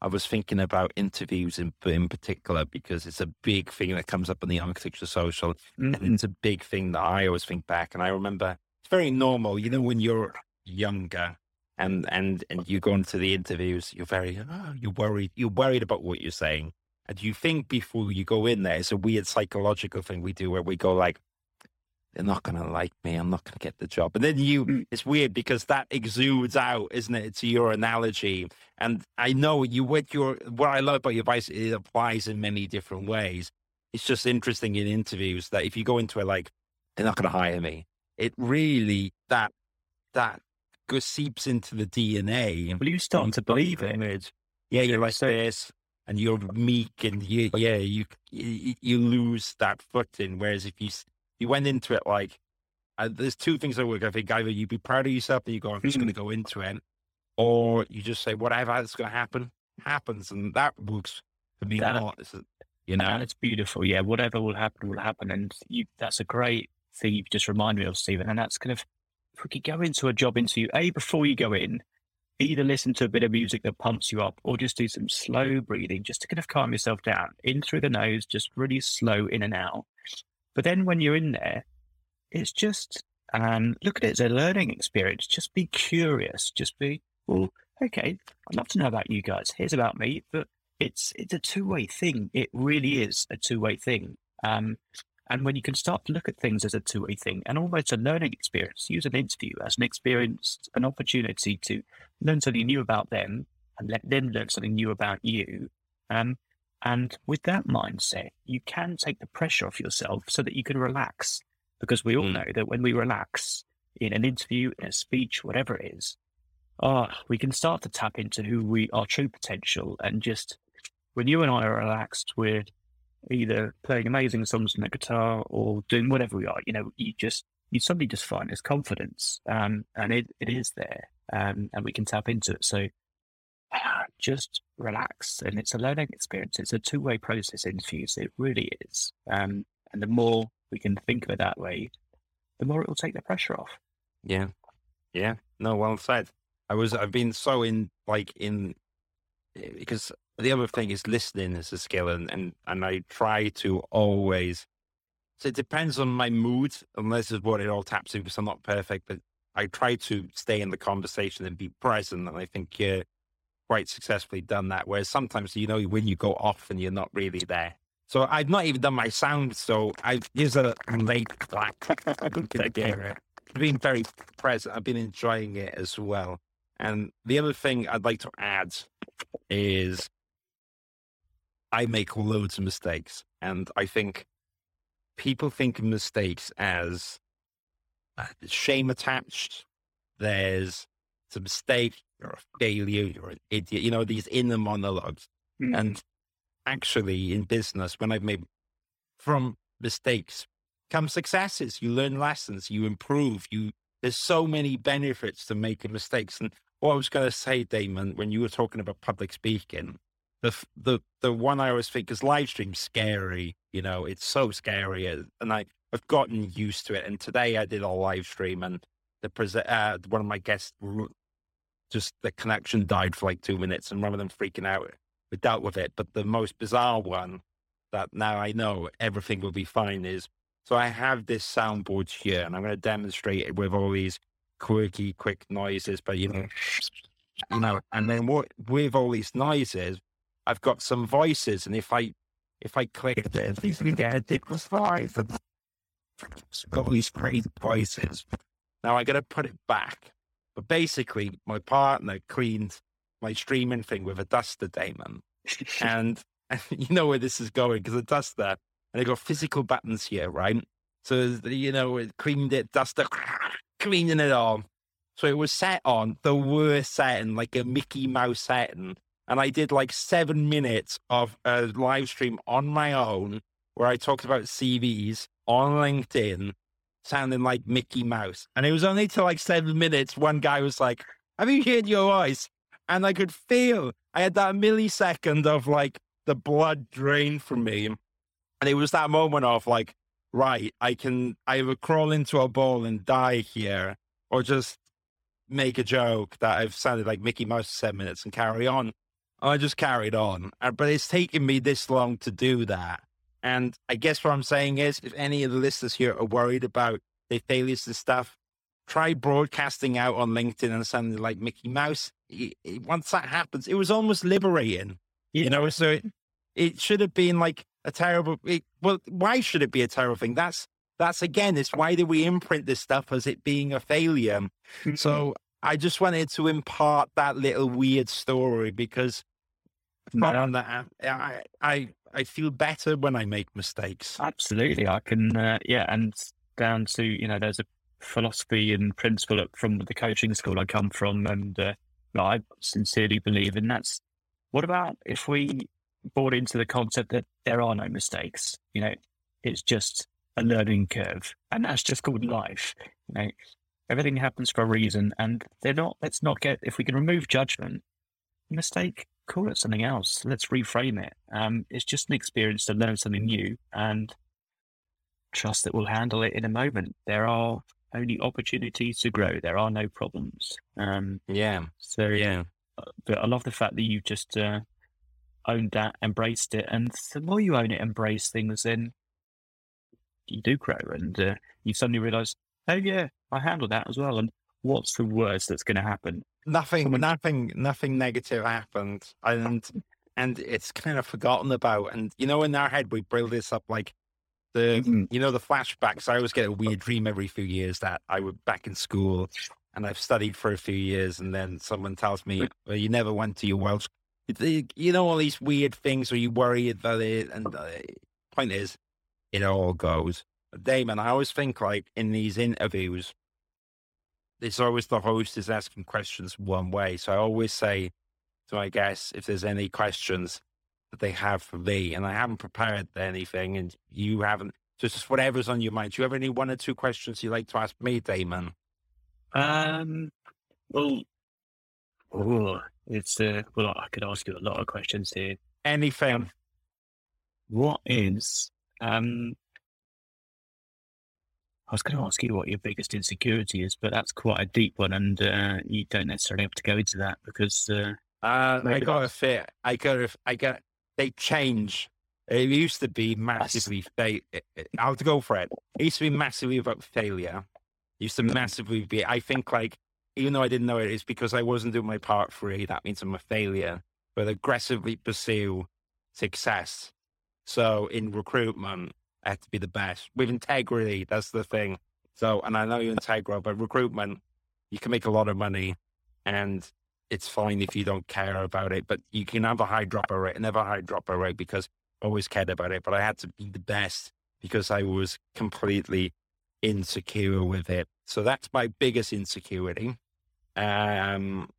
I was thinking about interviews in, in particular because it's a big thing that comes up in the architecture social, mm-hmm. and it's a big thing that I always think back. And I remember it's very normal. You know, when you're younger and and and you go into the interviews, you're very oh, you're worried. You're worried about what you're saying, and you think before you go in there. It's a weird psychological thing we do where we go like, they're not going to like me. I'm not going to get the job. And then you, mm. it's weird because that exudes out, isn't it, to your analogy. And I know you, what your, what I love about your advice, it applies in many different ways. It's just interesting in interviews that if you go into it like, they're not going to hire me it really that that goes seeps into the DNA. Well, you start to believe it. Yeah, you're like so, this, and you're meek, and you, yeah, you, you you lose that footing. Whereas if you you went into it like, uh, there's two things that work. I think either you be proud of yourself and you go, I'm just going to go into it, or you just say whatever is going to happen happens, and that works for me that, a lot. You know, and it's beautiful. Yeah, whatever will happen will happen, and you. That's a great thing you just remind me of, Stephen, and that's kind of if we could go into a job interview, A, before you go in, either listen to a bit of music that pumps you up or just do some slow breathing just to kind of calm yourself down in through the nose, just really slow in and out. But then when you're in there, it's just um, look at it as a learning experience. Just be curious. Just be well. Okay, I'd love to know about you guys. Here's about me, but it's it's a two way thing. It really is a two way thing. Um, and when you can start to look at things as a two way thing and almost a learning experience, use an interview as an experience, an opportunity to learn something new about them and let them learn something new about you. Um, and with that mindset, you can take the pressure off yourself so that you can relax. Because we all mm. know that when we relax in an interview, in a speech, whatever it is, oh, we can start to tap into who we our true potential. And just when you and I are relaxed, we're either playing amazing songs on the guitar or doing whatever we are. You know, you just you suddenly just find this confidence, um, and it, it is there, um, and we can tap into it. So just relax, and it's a learning experience. It's a two way process. Interviews, it really is. Um, and the more we can think of it that way, the more it will take the pressure off. Yeah, yeah. No, well said. I was. I've been so in like in eh, because the other thing is listening is a skill, and and and I try to always. So it depends on my mood, and this is what it all taps into. because I'm not perfect, but I try to stay in the conversation and be present, and I think you're quite successfully done that. Whereas sometimes you know when you go off and you're not really there. So I've not even done my sound, so I've used a late black. [laughs] I've been very present. I've been enjoying it as well. And the other thing I'd like to add is I make loads of mistakes. And I think people think of mistakes as uh, shame attached. There's a mistake, you're a failure, you're an idiot, you know, these inner monologues. Mm-hmm. And actually, in business, when I've made from mistakes come successes, you learn lessons, you improve, you there's so many benefits to making mistakes. And what I was going to say, Damon, when you were talking about public speaking, the the the one I always think is live stream scary. You know, it's so scary, uh, and I I've gotten used to it. And today I did a live stream, and the present uh, one of my guests just the connection died for like two minutes, and rather than freaking out, we dealt with it. But the most bizarre one that now I know everything will be fine is so I have this soundboard here, and I'm going to demonstrate it with all these quirky, quick noises. But you know, [sniffs] you know, and then what with all these noises, I've got some voices, and if I if I click this, you can get a different voice. Got all these crazy voices. Now I got to put it back. But basically, my partner cleaned my streaming thing with a duster, Damon, [laughs] and, and [laughs] you know where this is going because a duster, and I got physical buttons here, right? So you know, it cleaned it, duster, [laughs] cleaning it all. So it was set on the worst setting, like a Mickey Mouse setting and I did like seven minutes of a live stream on my own where I talked about CVs on LinkedIn, sounding like Mickey Mouse. And it was only to like seven minutes. One guy was like, Have you heard your voice? And I could feel I had that millisecond of like the blood drain from me. And it was that moment of like, right, I can either crawl into a ball and die here or just make a joke that I've sounded like Mickey Mouse for seven minutes and carry on. I just carried on. Uh, but it's taken me this long to do that. And I guess what I'm saying is if any of the listeners here are worried about their failures and stuff, try broadcasting out on LinkedIn and sounding like Mickey Mouse. once that happens, it was almost liberating. Yeah. You know, so it, it should have been like a terrible. It, well, why should it be a terrible thing? That's that's again, it's why do we imprint this stuff as it being a failure? so I just wanted to impart that little weird story because from that, I, I, I feel better when I make mistakes. Absolutely. I can, uh, yeah. And down to, you know, there's a philosophy and principle from the coaching school I come from. And uh, I sincerely believe, and that's what about if we bought into the concept that there are no mistakes? You know, it's just a learning curve, and that's just called life. You know, Everything happens for a reason, and they're not. Let's not get. If we can remove judgment, mistake, call it something else. Let's reframe it. Um, it's just an experience to learn something new, and trust that we'll handle it in a moment. There are only opportunities to grow. There are no problems. Um, yeah. So yeah, but I love the fact that you've just uh, owned that, embraced it, and the more you own it, embrace things, then you do grow, and uh, you suddenly realise, oh yeah, I handled that as well. And what's the worst that's going to happen? Nothing, Someone- nothing, nothing negative happened, and and it's kind of forgotten about. And you know, in our head, we build this up like the Mhm. you know the flashbacks. I always get a weird dream every few years that I was back in school and I've studied for a few years, and then someone tells me, well, "You never went to your Welsh." You know all these weird things, or you worry about it. And the point is, it all goes. Damon, I always think like in these interviews, it's always the host is asking questions one way. So I always say to my guests if there's any questions that they have for me, and I haven't prepared anything, and you haven't. So just whatever's on your mind. Do you have any one or two questions you'd like to ask me, Damon? Um, well, oh, it's uh, well, I could ask you a lot of questions here. Anything? What is um? I was going to ask you what your biggest insecurity is, but that's quite a deep one, and uh, you don't necessarily have to go into that because uh, Uh, I got that's- fit. I got to. I got. They change. It used to be massively. Fa- I'll go for it. It used to be massively about failure. It used to massively be. I think like even though I didn't know it, it's because I wasn't doing my part three. That means I'm a failure. But aggressively pursue success. So in recruitment, I have to be the best with integrity. That's the thing. So, and I know you're integral, but recruitment, you can make a lot of money, and it's fine if you don't care about it, but you can have a high dropper rate, never high dropper rate because I always cared about it. But I had to be the best because I was completely insecure with it. So that's my biggest insecurity. Um,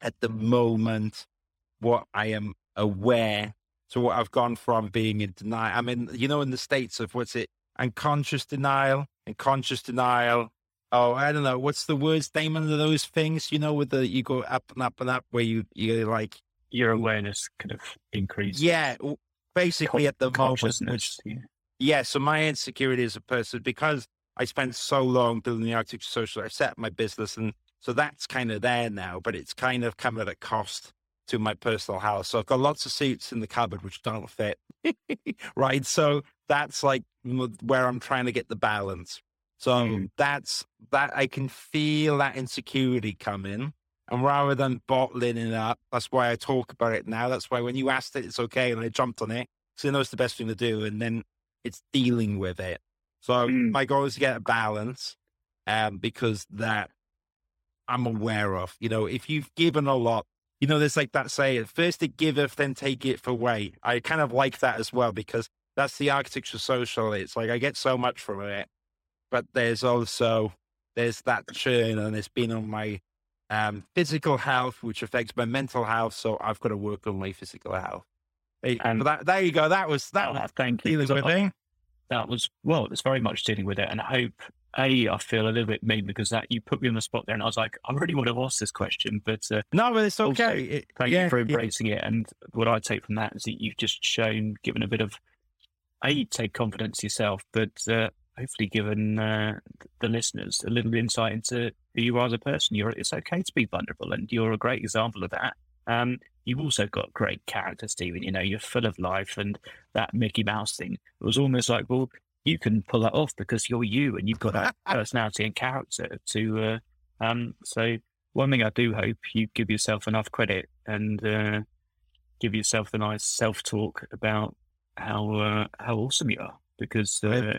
at the moment, what I am aware, so what I've gone from being in denial, I mean, you know, in the states of what's it, unconscious denial and conscious denial oh, I don't know, what's the words, Damon, of those things, you know, with the, you go up and up and up where you, you like, your awareness kind of increases. yeah, basically at the moment, which, yeah. yeah, so my insecurity as a person, because I spent so long building the architecture social, I set up my business and so that's kind of there now, but it's kind of come at a cost to my personal house. So I've got lots of suits in the cupboard which don't fit, [laughs] right? So that's like where I'm trying to get the balance. So Mm. that's that I can feel that insecurity coming. And rather than bottling it up, that's why I talk about it now. That's why when you asked it, it's okay. And I jumped on it. So you know it's the best thing to do. And then it's dealing with it. So Mm. my goal is to get a balance um, because that I'm aware of. You know, if you've given a lot, you know, there's like that saying, first it giveth, then take it away. I kind of like that as well because that's the architecture social. It's like I get so much from it, but there's also there's that churn and it's been on my um, physical health, which affects my mental health. So I've got to work on my physical health. And- that, there you go. That was that. Oh, was thank you. dealing with it. that was well, it's very much dealing with it, and I hope. A, I feel a little bit mean because that you put me on the spot there, and I was like, I really want to ask this question, but uh, No, but it's Also, okay. It- thank yeah, you for yeah. embracing it. And what I take from that is that you've just shown, given a bit of, a take confidence yourself, but uh, hopefully given uh, the listeners a little insight into who you are as a person. You're it's okay to be vulnerable, and you're a great example of that. Um, you've also got great character, Stephen. You know, you're full of life, and that Mickey Mouse thing it was almost like, well, you can pull that off because you're you, and you've got that personality and character to. Uh, um, so one thing I do hope you give yourself enough credit and uh, give yourself the nice self talk about how uh, how awesome you are because uh,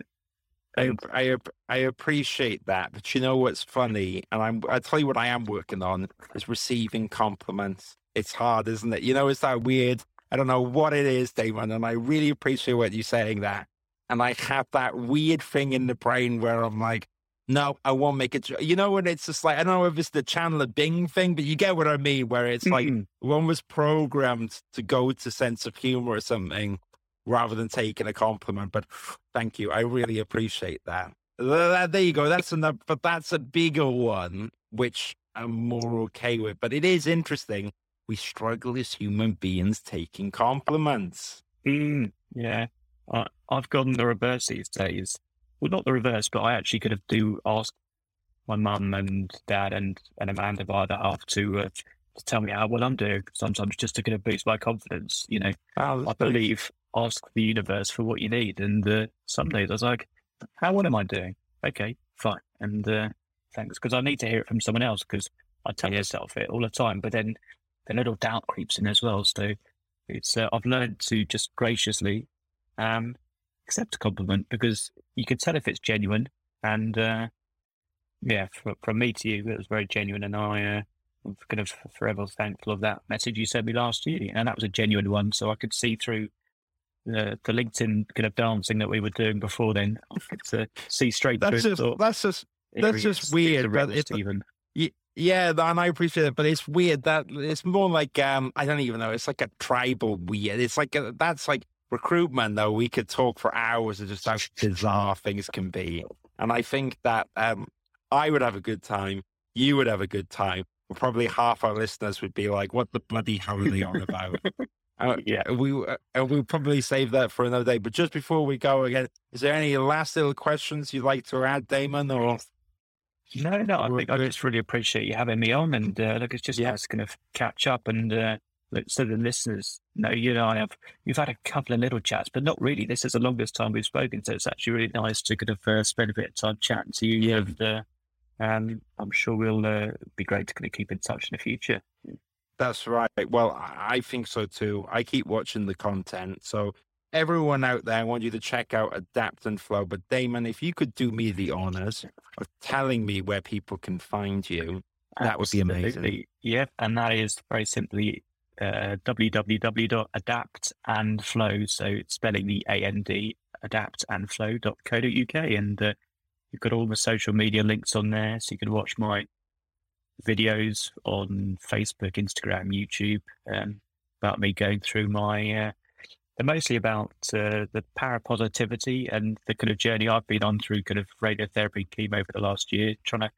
I, I I appreciate that, but you know what's funny, and I'm I tell you what I am working on is receiving compliments. It's hard, isn't it? You know, it's that weird. I don't know what it is, Damon, and I really appreciate what you're saying that. And I have that weird thing in the brain where I'm like, no, I won't make it. You know, when it's just like I don't know if it's the Chandler Bing thing, but you get what I mean, where it's like Mm. one was programmed to go to sense of humor or something rather than taking a compliment. But thank you. I really appreciate that. Th- th- There you go. That's enough, but that's a bigger one, which I'm more okay with. But it is interesting. We struggle as human beings taking compliments. Mm, yeah, I, I've gone the reverse these days. Well, not the reverse, but I actually could have do ask my mum and dad and and Amanda by the half to uh, to tell me how well I'm doing. Sometimes just to kind of boost my confidence. You know, Oh, I believe ask the universe for what you need, and uh, some days I was like, how what am I doing? Okay, fine, and uh, thanks because I need to hear it from someone else because I tell myself it all the time, but then the little doubt creeps in as well. So it's uh, I've learned to just graciously um, accept a compliment because you can tell if it's genuine, and uh, yeah, from, from me to you, it was very genuine, and I. Uh, I'm kind of forever thankful of that message you sent me last year, and that was a genuine one. So I could see through the, the LinkedIn kind of dancing that we were doing before then. I could see straight that's through. Just, that's just that's just weird. But it's, even. Yeah, and I appreciate it, but it's weird that it's more like um I don't even know. It's like a tribal weird. It's like a, that's like recruitment though. We could talk for hours of just how bizarre things can be, and I think that um I would have a good time. You would have a good time. Probably half our listeners would be like, "What the bloody hell are they on about?" [laughs] Uh, yeah, we uh, we'll probably save that for another day. But just before we go again, is there any last little questions you'd like to add, Damon? Or no, no, I think I just really appreciate you having me on, and uh, look, it's just yeah. nice to kind of catch up and uh, so the listeners know you know I have you've had a couple of little chats, but not really. This is the longest time we've spoken, so it's actually really nice to kind of uh, spend a bit of time chatting to you. Yeah. And, uh, and I'm sure we'll uh, be great to kind of keep in touch in the future. That's right. Well, I think so too. I keep watching the content. So, everyone out there, I want you to check out Adapt and Flow. But, Damon, if you could do me the honors of telling me where people can find you, that would be amazing. Yeah. And that is very simply uh, www.adaptandflow. So, spelling the A N D, adaptandflow.co.uk. And uh, you've got all the social media links on there. So, you can watch my videos on Facebook, Instagram, YouTube um, about me going through my. Uh, they're mostly about uh, the power positivity and the kind of journey I've been on through kind of radiotherapy chemo over the last year, trying to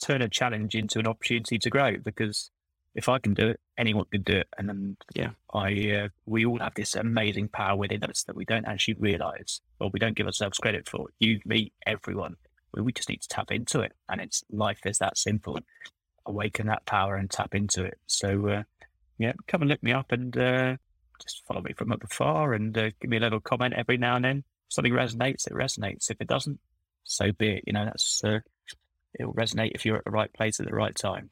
turn a challenge into an opportunity to grow. Because if I can do it, anyone can do it. And then, yeah, I uh, we all have this amazing power within us that we don't actually realize or we don't give ourselves credit for. You, me, everyone. We just need to tap into it, and it's life is that simple awaken that power and tap into it. So, uh, yeah, come and look me up and uh, just follow me from up afar and uh, give me a little comment every now and then. If something resonates, it resonates. If it doesn't, so be it. You know, that's uh, it'll resonate if you're at the right place at the right time.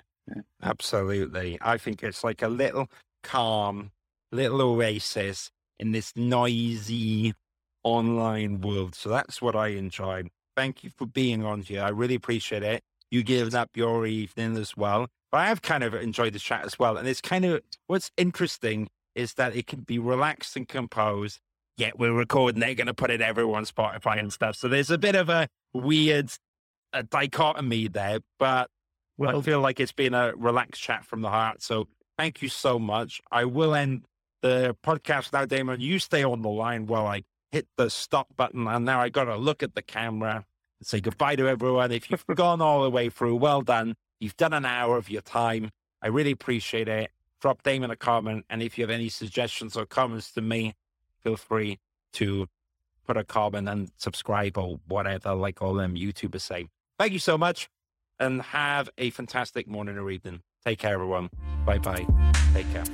Absolutely. I think it's like a little calm, little oasis in this noisy online world. So that's what I enjoy. Thank you for being on here. I really appreciate it you giving up your evening as well. But I have kind of enjoyed the chat as well. And it's kind of what's interesting is that it can be relaxed and composed. Yet we're recording, they're going to put it everywhere on Spotify and stuff. So there's a bit of a weird a dichotomy there, but well, I feel like it's been a relaxed chat from the heart. So thank you so much. I will end the podcast now, Damon. You stay on the line while I hit the stop button. And now I got to look at the camera and say goodbye to everyone. If you've [laughs] gone all the way through, well done. You've done an hour of your time. I really appreciate it. Drop Damon a comment. And if you have any suggestions or comments to me, feel free to put a comment and subscribe or whatever, like all them YouTubers say. Thank you so much and have a fantastic morning or evening. Take care, everyone. Bye bye. Take care.